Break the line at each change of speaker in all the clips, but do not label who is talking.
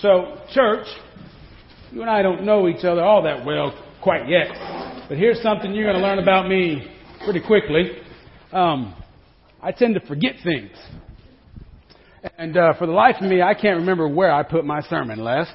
So, church, you and I don't know each other all that well quite yet. But here's something you're going to learn about me pretty quickly. Um, I tend to forget things. And uh, for the life of me, I can't remember where I put my sermon last.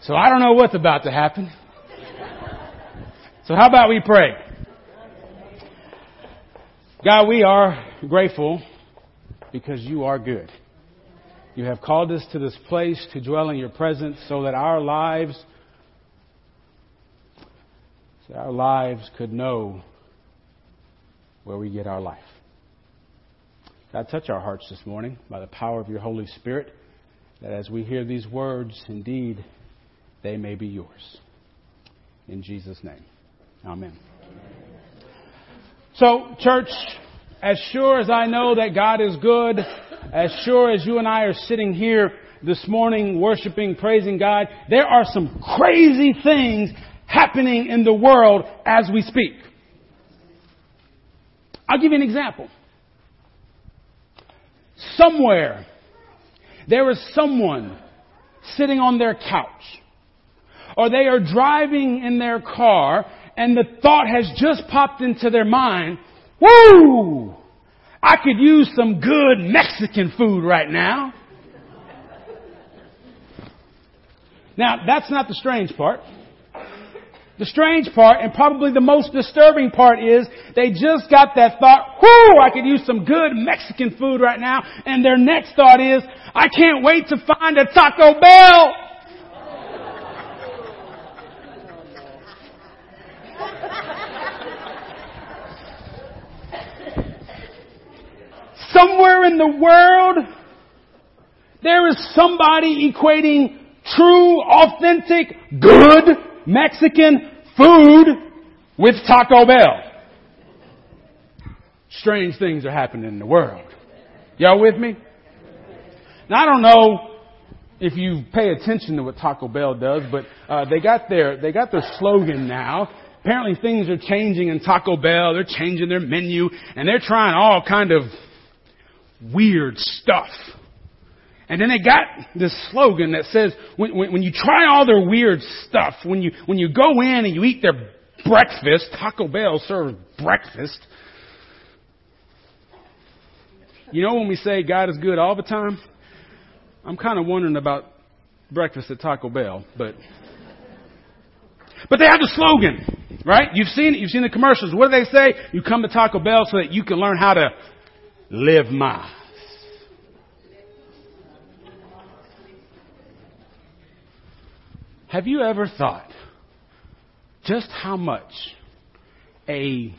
So I don't know what's about to happen. So how about we pray? God, we are grateful because you are good. You have called us to this place to dwell in your presence so that our lives so our lives could know where we get our life. God, touch our hearts this morning by the power of your Holy Spirit, that as we hear these words, indeed, they may be yours. In Jesus' name. Amen. So, church, as sure as I know that God is good, as sure as you and I are sitting here this morning worshiping, praising God, there are some crazy things happening in the world as we speak. I'll give you an example. Somewhere, there is someone sitting on their couch, or they are driving in their car, and the thought has just popped into their mind, woo! I could use some good Mexican food right now. Now, that's not the strange part. The strange part, and probably the most disturbing part is, they just got that thought, whoo, I could use some good Mexican food right now, and their next thought is, I can't wait to find a Taco Bell! Somewhere in the world, there is somebody equating true, authentic, good Mexican food with Taco Bell. Strange things are happening in the world. Y'all with me? Now I don't know if you pay attention to what Taco Bell does, but uh, they got their they got their slogan now. Apparently things are changing in Taco Bell. They're changing their menu and they're trying all kind of weird stuff. And then they got this slogan that says, when, when, when, you try all their weird stuff, when you, when you go in and you eat their breakfast, Taco Bell serves breakfast. You know when we say God is good all the time? I'm kind of wondering about breakfast at Taco Bell, but, but they have the slogan, right? You've seen it. You've seen the commercials. What do they say? You come to Taco Bell so that you can learn how to live my Have you ever thought just how much a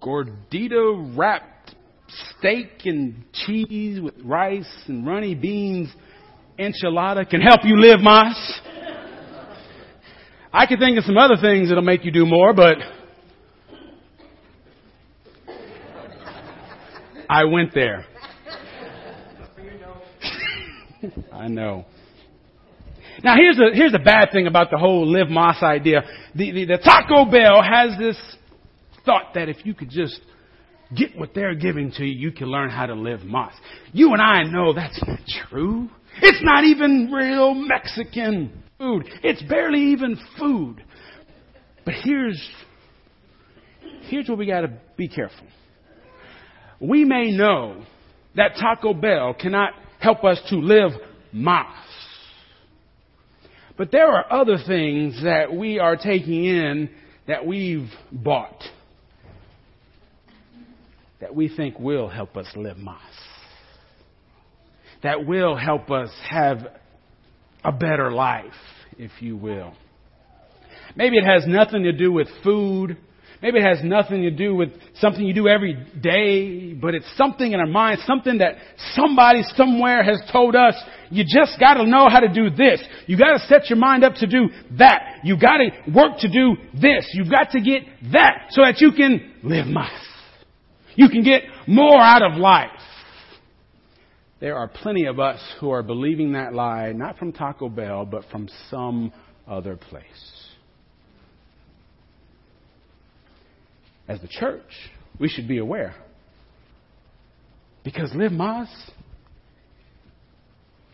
gordita wrapped steak and cheese with rice and runny beans enchilada can help you live mas? I could think of some other things that'll make you do more, but I went there. I know. Now here's the, here's the bad thing about the whole live Mas idea. The, the, the Taco Bell has this thought that if you could just get what they're giving to you, you can learn how to live Mas. You and I know that's not true. It's not even real Mexican food. It's barely even food. But here's, here's where we gotta be careful. We may know that Taco Bell cannot help us to live Mas. But there are other things that we are taking in that we've bought that we think will help us live Mas. That will help us have a better life, if you will. Maybe it has nothing to do with food. Maybe it has nothing to do with something you do every day, but it's something in our mind, something that somebody somewhere has told us, you just gotta know how to do this. You gotta set your mind up to do that. You gotta work to do this. You've got to get that so that you can live mas. You can get more out of life. There are plenty of us who are believing that lie, not from Taco Bell, but from some other place. As the church, we should be aware Because live mas,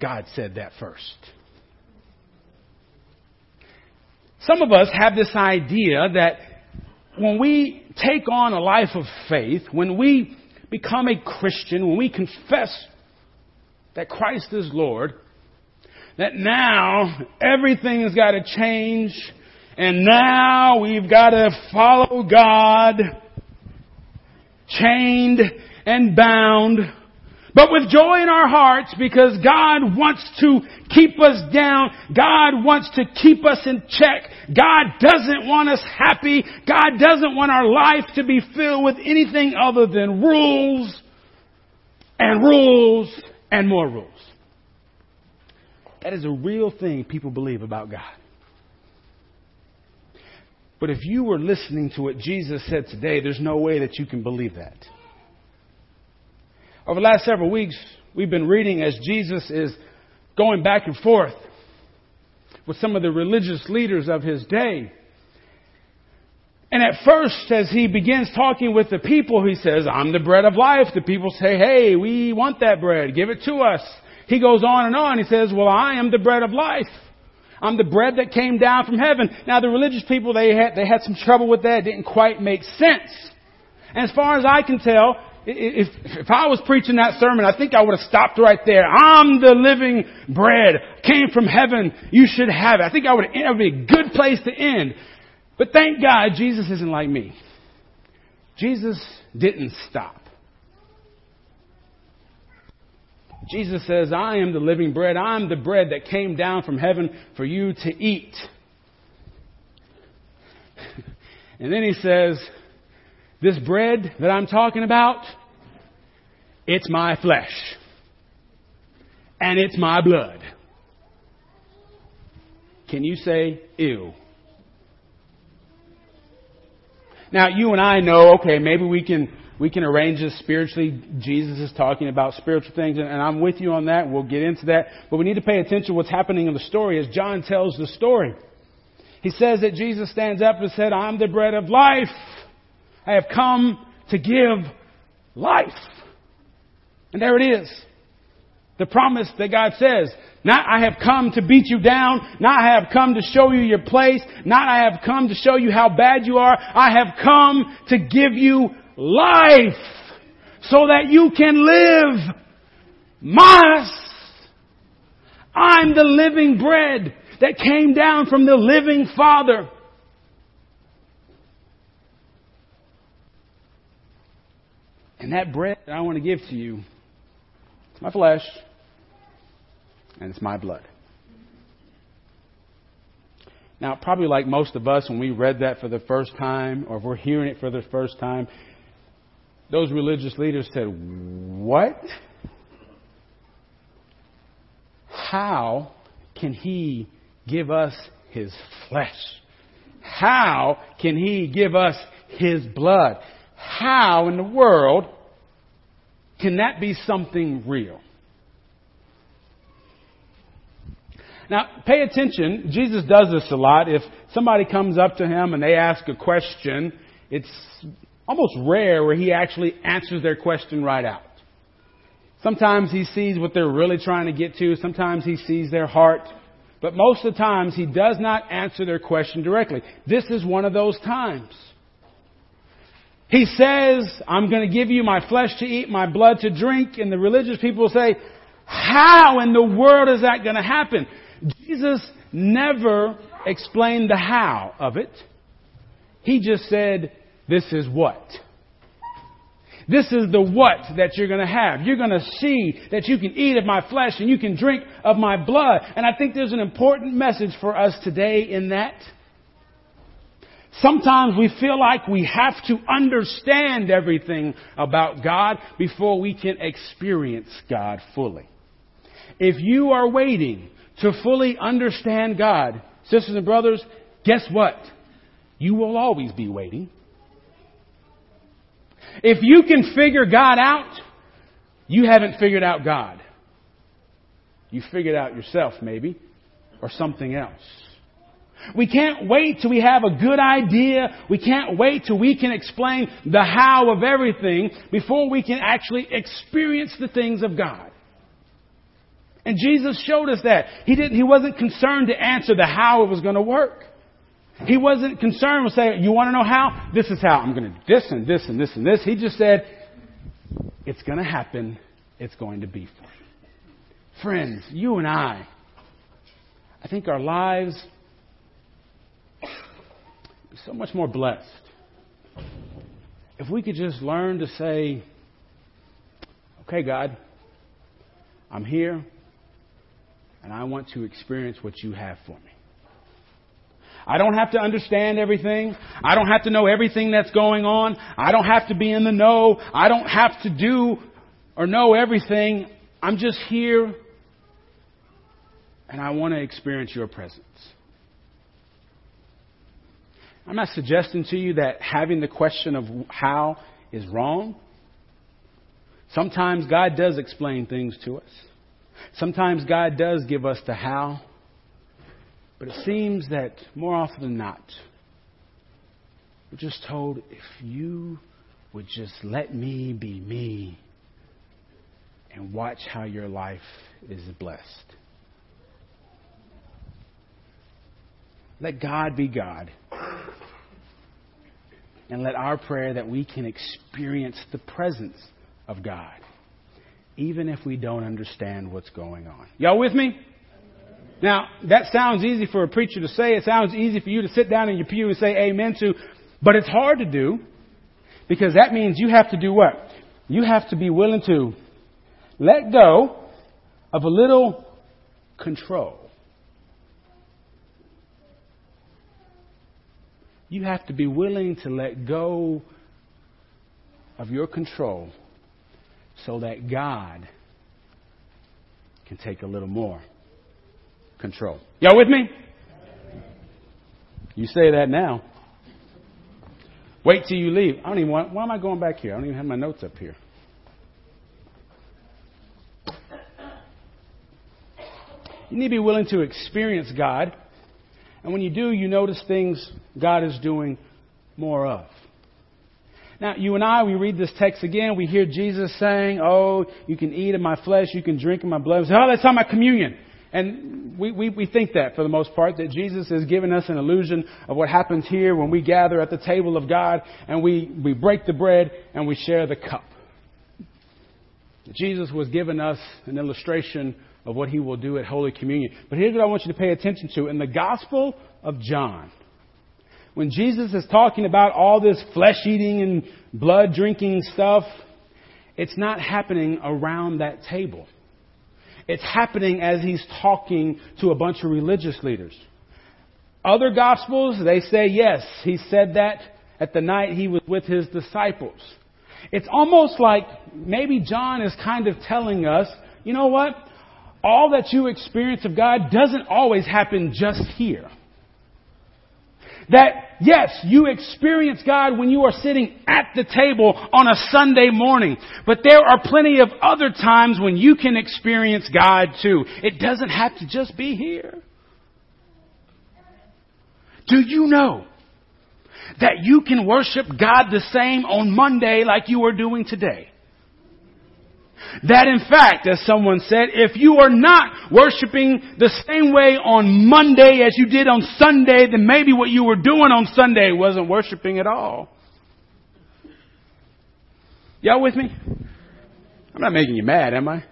God said that first. Some of us have this idea that when we take on a life of faith, when we become a Christian, when we confess that Christ is Lord, that now everything has got to change and now we've got to follow God chained and bound but with joy in our hearts because God wants to keep us down. God wants to keep us in check. God doesn't want us happy. God doesn't want our life to be filled with anything other than rules and rules and more rules. That is a real thing people believe about God. But if you were listening to what Jesus said today, there's no way that you can believe that. Over the last several weeks, we've been reading as Jesus is going back and forth with some of the religious leaders of his day. And at first, as he begins talking with the people, he says, I'm the bread of life. The people say, hey, we want that bread. Give it to us. He goes on and on. He says, well, I am the bread of life. I'm the bread that came down from heaven. Now the religious people, they had, they had some trouble with that. It didn't quite make sense. And as far as I can tell, if, if I was preaching that sermon, I think I would have stopped right there. I'm the living bread. Came from heaven. You should have it. I think I would, it would be a good place to end. But thank God Jesus isn't like me. Jesus didn't stop. Jesus says, I am the living bread. I'm the bread that came down from heaven for you to eat. and then he says, this bread that I'm talking about, it's my flesh. And it's my blood. Can you say ew? Now, you and I know, okay, maybe we can, we can arrange this spiritually. Jesus is talking about spiritual things, and, and I'm with you on that. We'll get into that. But we need to pay attention to what's happening in the story as John tells the story. He says that Jesus stands up and said, I'm the bread of life. I have come to give life. And there it is. The promise that God says, not I have come to beat you down, not I have come to show you your place, not I have come to show you how bad you are, I have come to give you life so that you can live. Mas, I'm the living bread that came down from the living Father. And that bread that I want to give to you, it's my flesh and it's my blood. Now, probably like most of us, when we read that for the first time, or if we're hearing it for the first time, those religious leaders said, What? How can he give us his flesh? How can he give us his blood? How in the world can that be something real? Now, pay attention. Jesus does this a lot. If somebody comes up to him and they ask a question, it's almost rare where he actually answers their question right out. Sometimes he sees what they're really trying to get to. Sometimes he sees their heart. But most of the times he does not answer their question directly. This is one of those times. He says, I'm going to give you my flesh to eat, my blood to drink. And the religious people say, how in the world is that going to happen? Jesus never explained the how of it. He just said, this is what. This is the what that you're going to have. You're going to see that you can eat of my flesh and you can drink of my blood. And I think there's an important message for us today in that. Sometimes we feel like we have to understand everything about God before we can experience God fully. If you are waiting to fully understand God, sisters and brothers, guess what? You will always be waiting. If you can figure God out, you haven't figured out God. You figured out yourself, maybe, or something else. We can't wait till we have a good idea. We can't wait till we can explain the how of everything before we can actually experience the things of God. And Jesus showed us that. He didn't, he wasn't concerned to answer the how it was going to work. He wasn't concerned with saying, you want to know how? This is how. I'm going to this and this and this and this. He just said, it's going to happen. It's going to be for you. Friends, you and I, I think our lives so much more blessed if we could just learn to say, okay, God, I'm here and I want to experience what you have for me. I don't have to understand everything. I don't have to know everything that's going on. I don't have to be in the know. I don't have to do or know everything. I'm just here and I want to experience your presence. I'm not suggesting to you that having the question of how is wrong. Sometimes God does explain things to us. Sometimes God does give us the how. But it seems that more often than not, we're just told if you would just let me be me and watch how your life is blessed. Let God be God. And let our prayer that we can experience the presence of God, even if we don't understand what's going on. Y'all with me? Now, that sounds easy for a preacher to say. It sounds easy for you to sit down in your pew and say amen to. But it's hard to do because that means you have to do what? You have to be willing to let go of a little control. You have to be willing to let go of your control so that God can take a little more control. Y'all with me? You say that now. Wait till you leave. I don't even want, why am I going back here? I don't even have my notes up here. You need to be willing to experience God. And when you do, you notice things God is doing more of. Now, you and I, we read this text again. We hear Jesus saying, Oh, you can eat of my flesh, you can drink of my blood. say, oh, that's not my communion. And we, we, we think that for the most part, that Jesus has given us an illusion of what happens here when we gather at the table of God and we, we break the bread and we share the cup. Jesus was giving us an illustration of what he will do at Holy Communion. But here's what I want you to pay attention to. In the Gospel of John, when Jesus is talking about all this flesh eating and blood drinking stuff, it's not happening around that table. It's happening as he's talking to a bunch of religious leaders. Other gospels, they say yes, he said that at the night he was with his disciples. It's almost like maybe John is kind of telling us, you know what? All that you experience of God doesn't always happen just here. That, yes, you experience God when you are sitting at the table on a Sunday morning. But there are plenty of other times when you can experience God too. It doesn't have to just be here. Do you know that you can worship God the same on Monday like you are doing today? That in fact, as someone said, if you are not worshiping the same way on Monday as you did on Sunday, then maybe what you were doing on Sunday wasn't worshiping at all. Y'all with me? I'm not making you mad, am I?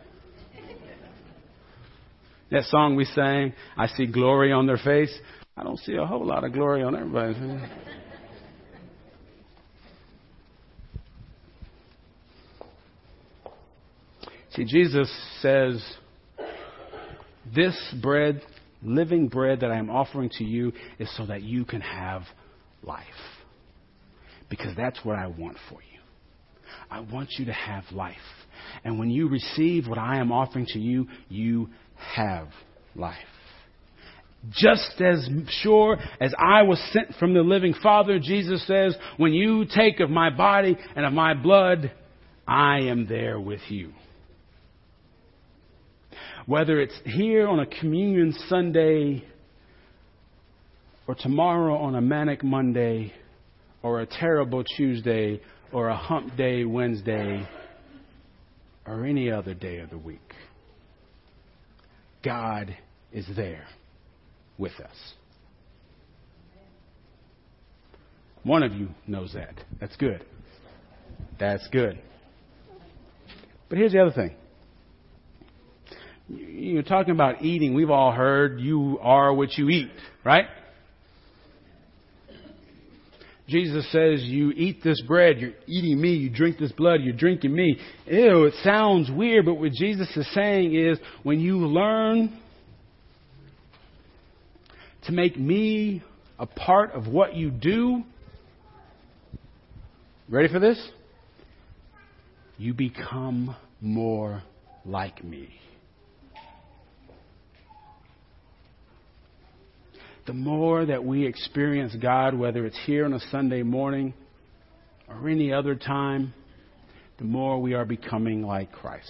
That song we sang, I see glory on their face. I don't see a whole lot of glory on everybody's face. See, Jesus says, This bread, living bread that I am offering to you, is so that you can have life. Because that's what I want for you. I want you to have life. And when you receive what I am offering to you, you have life. Just as sure as I was sent from the living Father, Jesus says, when you take of my body and of my blood, I am there with you. Whether it's here on a communion Sunday or tomorrow on a manic Monday, or a terrible Tuesday, or a hump day Wednesday, or any other day of the week. God is there with us. One of you knows that. That's good. That's good. But here's the other thing. You're talking about eating. We've all heard you are what you eat, right? Jesus says, You eat this bread, you're eating me, you drink this blood, you're drinking me. Ew, it sounds weird, but what Jesus is saying is when you learn to make me a part of what you do, ready for this? You become more like me. The more that we experience God, whether it's here on a Sunday morning or any other time, the more we are becoming like Christ.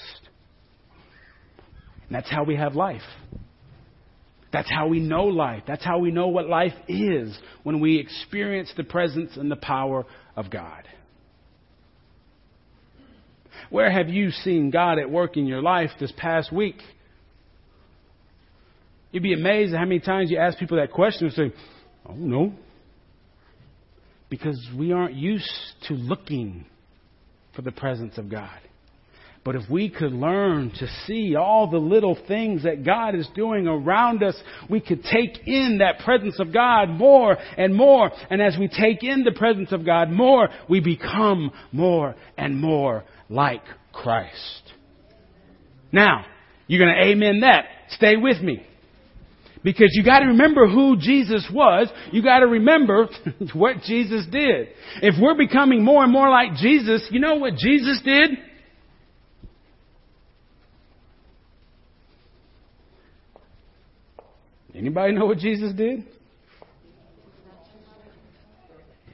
And that's how we have life. That's how we know life. That's how we know what life is when we experience the presence and the power of God. Where have you seen God at work in your life this past week? You'd be amazed at how many times you ask people that question and say, Oh, no. Because we aren't used to looking for the presence of God. But if we could learn to see all the little things that God is doing around us, we could take in that presence of God more and more. And as we take in the presence of God more, we become more and more like Christ. Now, you're going to amen that. Stay with me. Because you gotta remember who Jesus was. You gotta remember what Jesus did. If we're becoming more and more like Jesus, you know what Jesus did? Anybody know what Jesus did?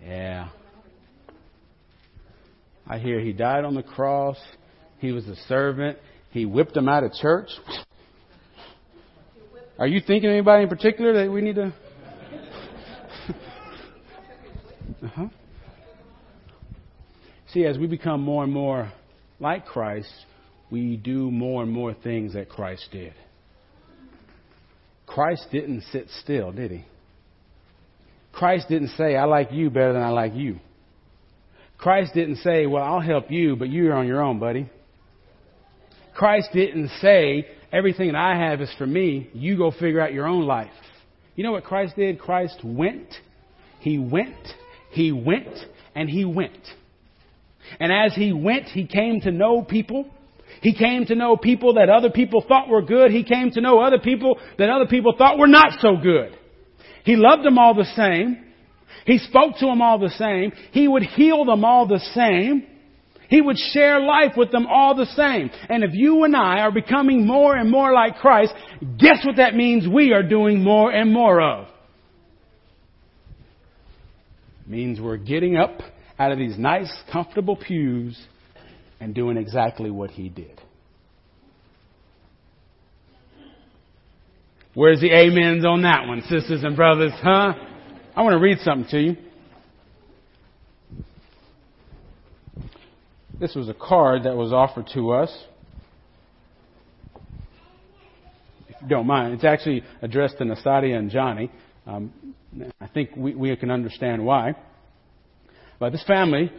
Yeah. I hear he died on the cross. He was a servant. He whipped them out of church. Are you thinking of anybody in particular that we need to? uh-huh. See, as we become more and more like Christ, we do more and more things that Christ did. Christ didn't sit still, did he? Christ didn't say, I like you better than I like you. Christ didn't say, Well, I'll help you, but you're on your own, buddy. Christ didn't say, Everything that I have is for me. You go figure out your own life. You know what Christ did? Christ went, He went, He went, and He went. And as He went, He came to know people. He came to know people that other people thought were good. He came to know other people that other people thought were not so good. He loved them all the same. He spoke to them all the same. He would heal them all the same. He would share life with them all the same. And if you and I are becoming more and more like Christ, guess what that means we are doing more and more of? It means we're getting up out of these nice, comfortable pews and doing exactly what he did. Where's the amens on that one, sisters and brothers, huh? I want to read something to you. This was a card that was offered to us. If you don't mind, it's actually addressed to Nasadia and Johnny. Um, I think we, we can understand why. But this family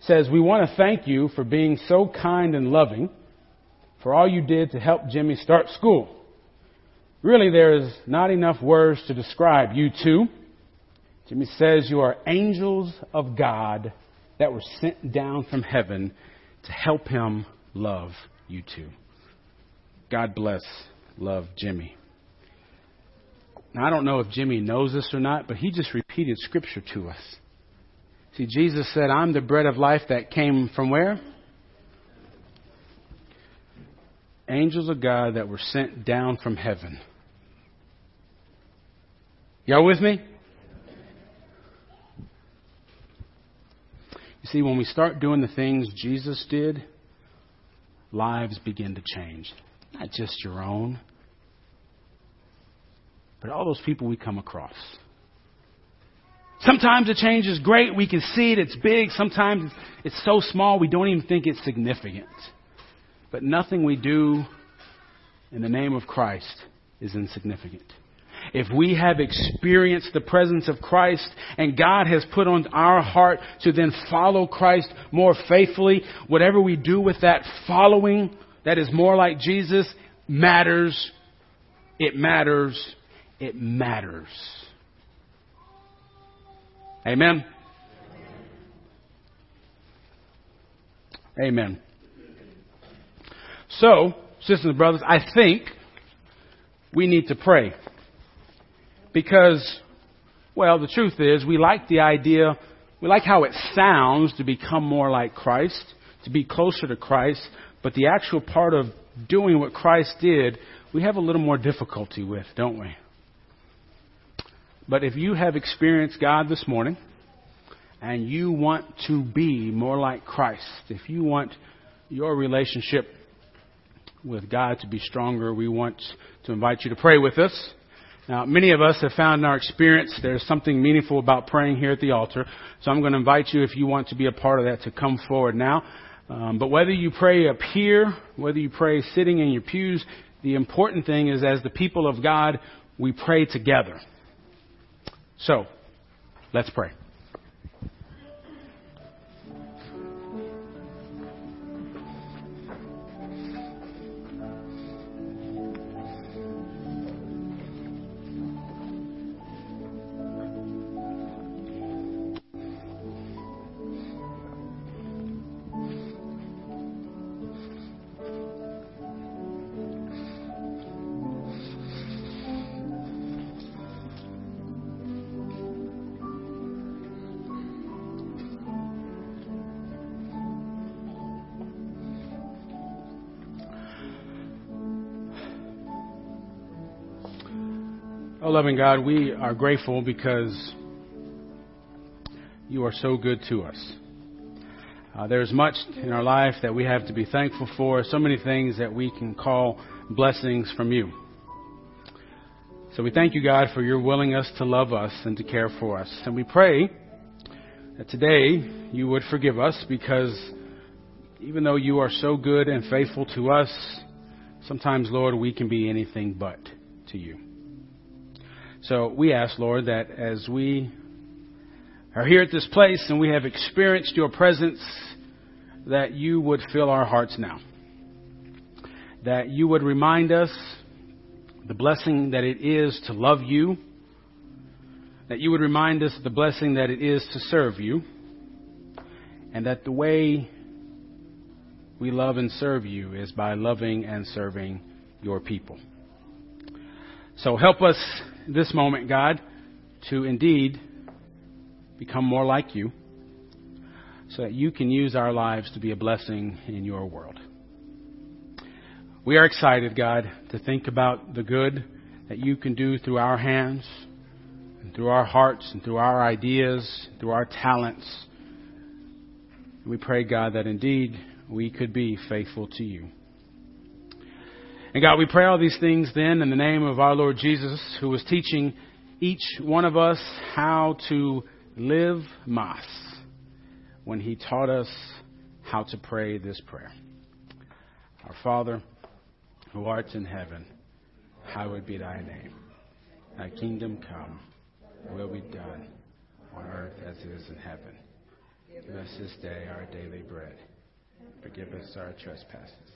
says, We want to thank you for being so kind and loving, for all you did to help Jimmy start school. Really, there is not enough words to describe you two. Jimmy says you are angels of God that were sent down from heaven to help him love you too. God bless, love Jimmy. Now, I don't know if Jimmy knows this or not, but he just repeated scripture to us. See, Jesus said, I'm the bread of life that came from where? Angels of God that were sent down from heaven. Y'all with me? You see, when we start doing the things Jesus did, lives begin to change. Not just your own, but all those people we come across. Sometimes the change is great. We can see it. It's big. Sometimes it's so small we don't even think it's significant. But nothing we do in the name of Christ is insignificant. If we have experienced the presence of Christ and God has put on our heart to then follow Christ more faithfully, whatever we do with that following that is more like Jesus matters. It matters. It matters. Amen. Amen. So, sisters and brothers, I think we need to pray. Because, well, the truth is, we like the idea, we like how it sounds to become more like Christ, to be closer to Christ, but the actual part of doing what Christ did, we have a little more difficulty with, don't we? But if you have experienced God this morning, and you want to be more like Christ, if you want your relationship with God to be stronger, we want to invite you to pray with us. Now, many of us have found in our experience there's something meaningful about praying here at the altar. So I'm going to invite you, if you want to be a part of that, to come forward now. Um, but whether you pray up here, whether you pray sitting in your pews, the important thing is as the people of God, we pray together. So, let's pray. Oh, loving God, we are grateful because you are so good to us. Uh, there's much in our life that we have to be thankful for, so many things that we can call blessings from you. So we thank you, God, for your willingness to love us and to care for us. And we pray that today you would forgive us because even though you are so good and faithful to us, sometimes, Lord, we can be anything but to you. So we ask, Lord, that as we are here at this place and we have experienced your presence, that you would fill our hearts now. That you would remind us the blessing that it is to love you. That you would remind us the blessing that it is to serve you. And that the way we love and serve you is by loving and serving your people. So help us this moment, God, to indeed become more like you so that you can use our lives to be a blessing in your world. We are excited, God, to think about the good that you can do through our hands and through our hearts and through our ideas, through our talents. We pray, God, that indeed we could be faithful to you. And God, we pray all these things then in the name of our Lord Jesus, who was teaching each one of us how to live Mas when he taught us how to pray this prayer. Our Father, who art in heaven, hallowed be thy name. Thy kingdom come, will be done on earth as it is in heaven. Give us this day our daily bread. Forgive us our trespasses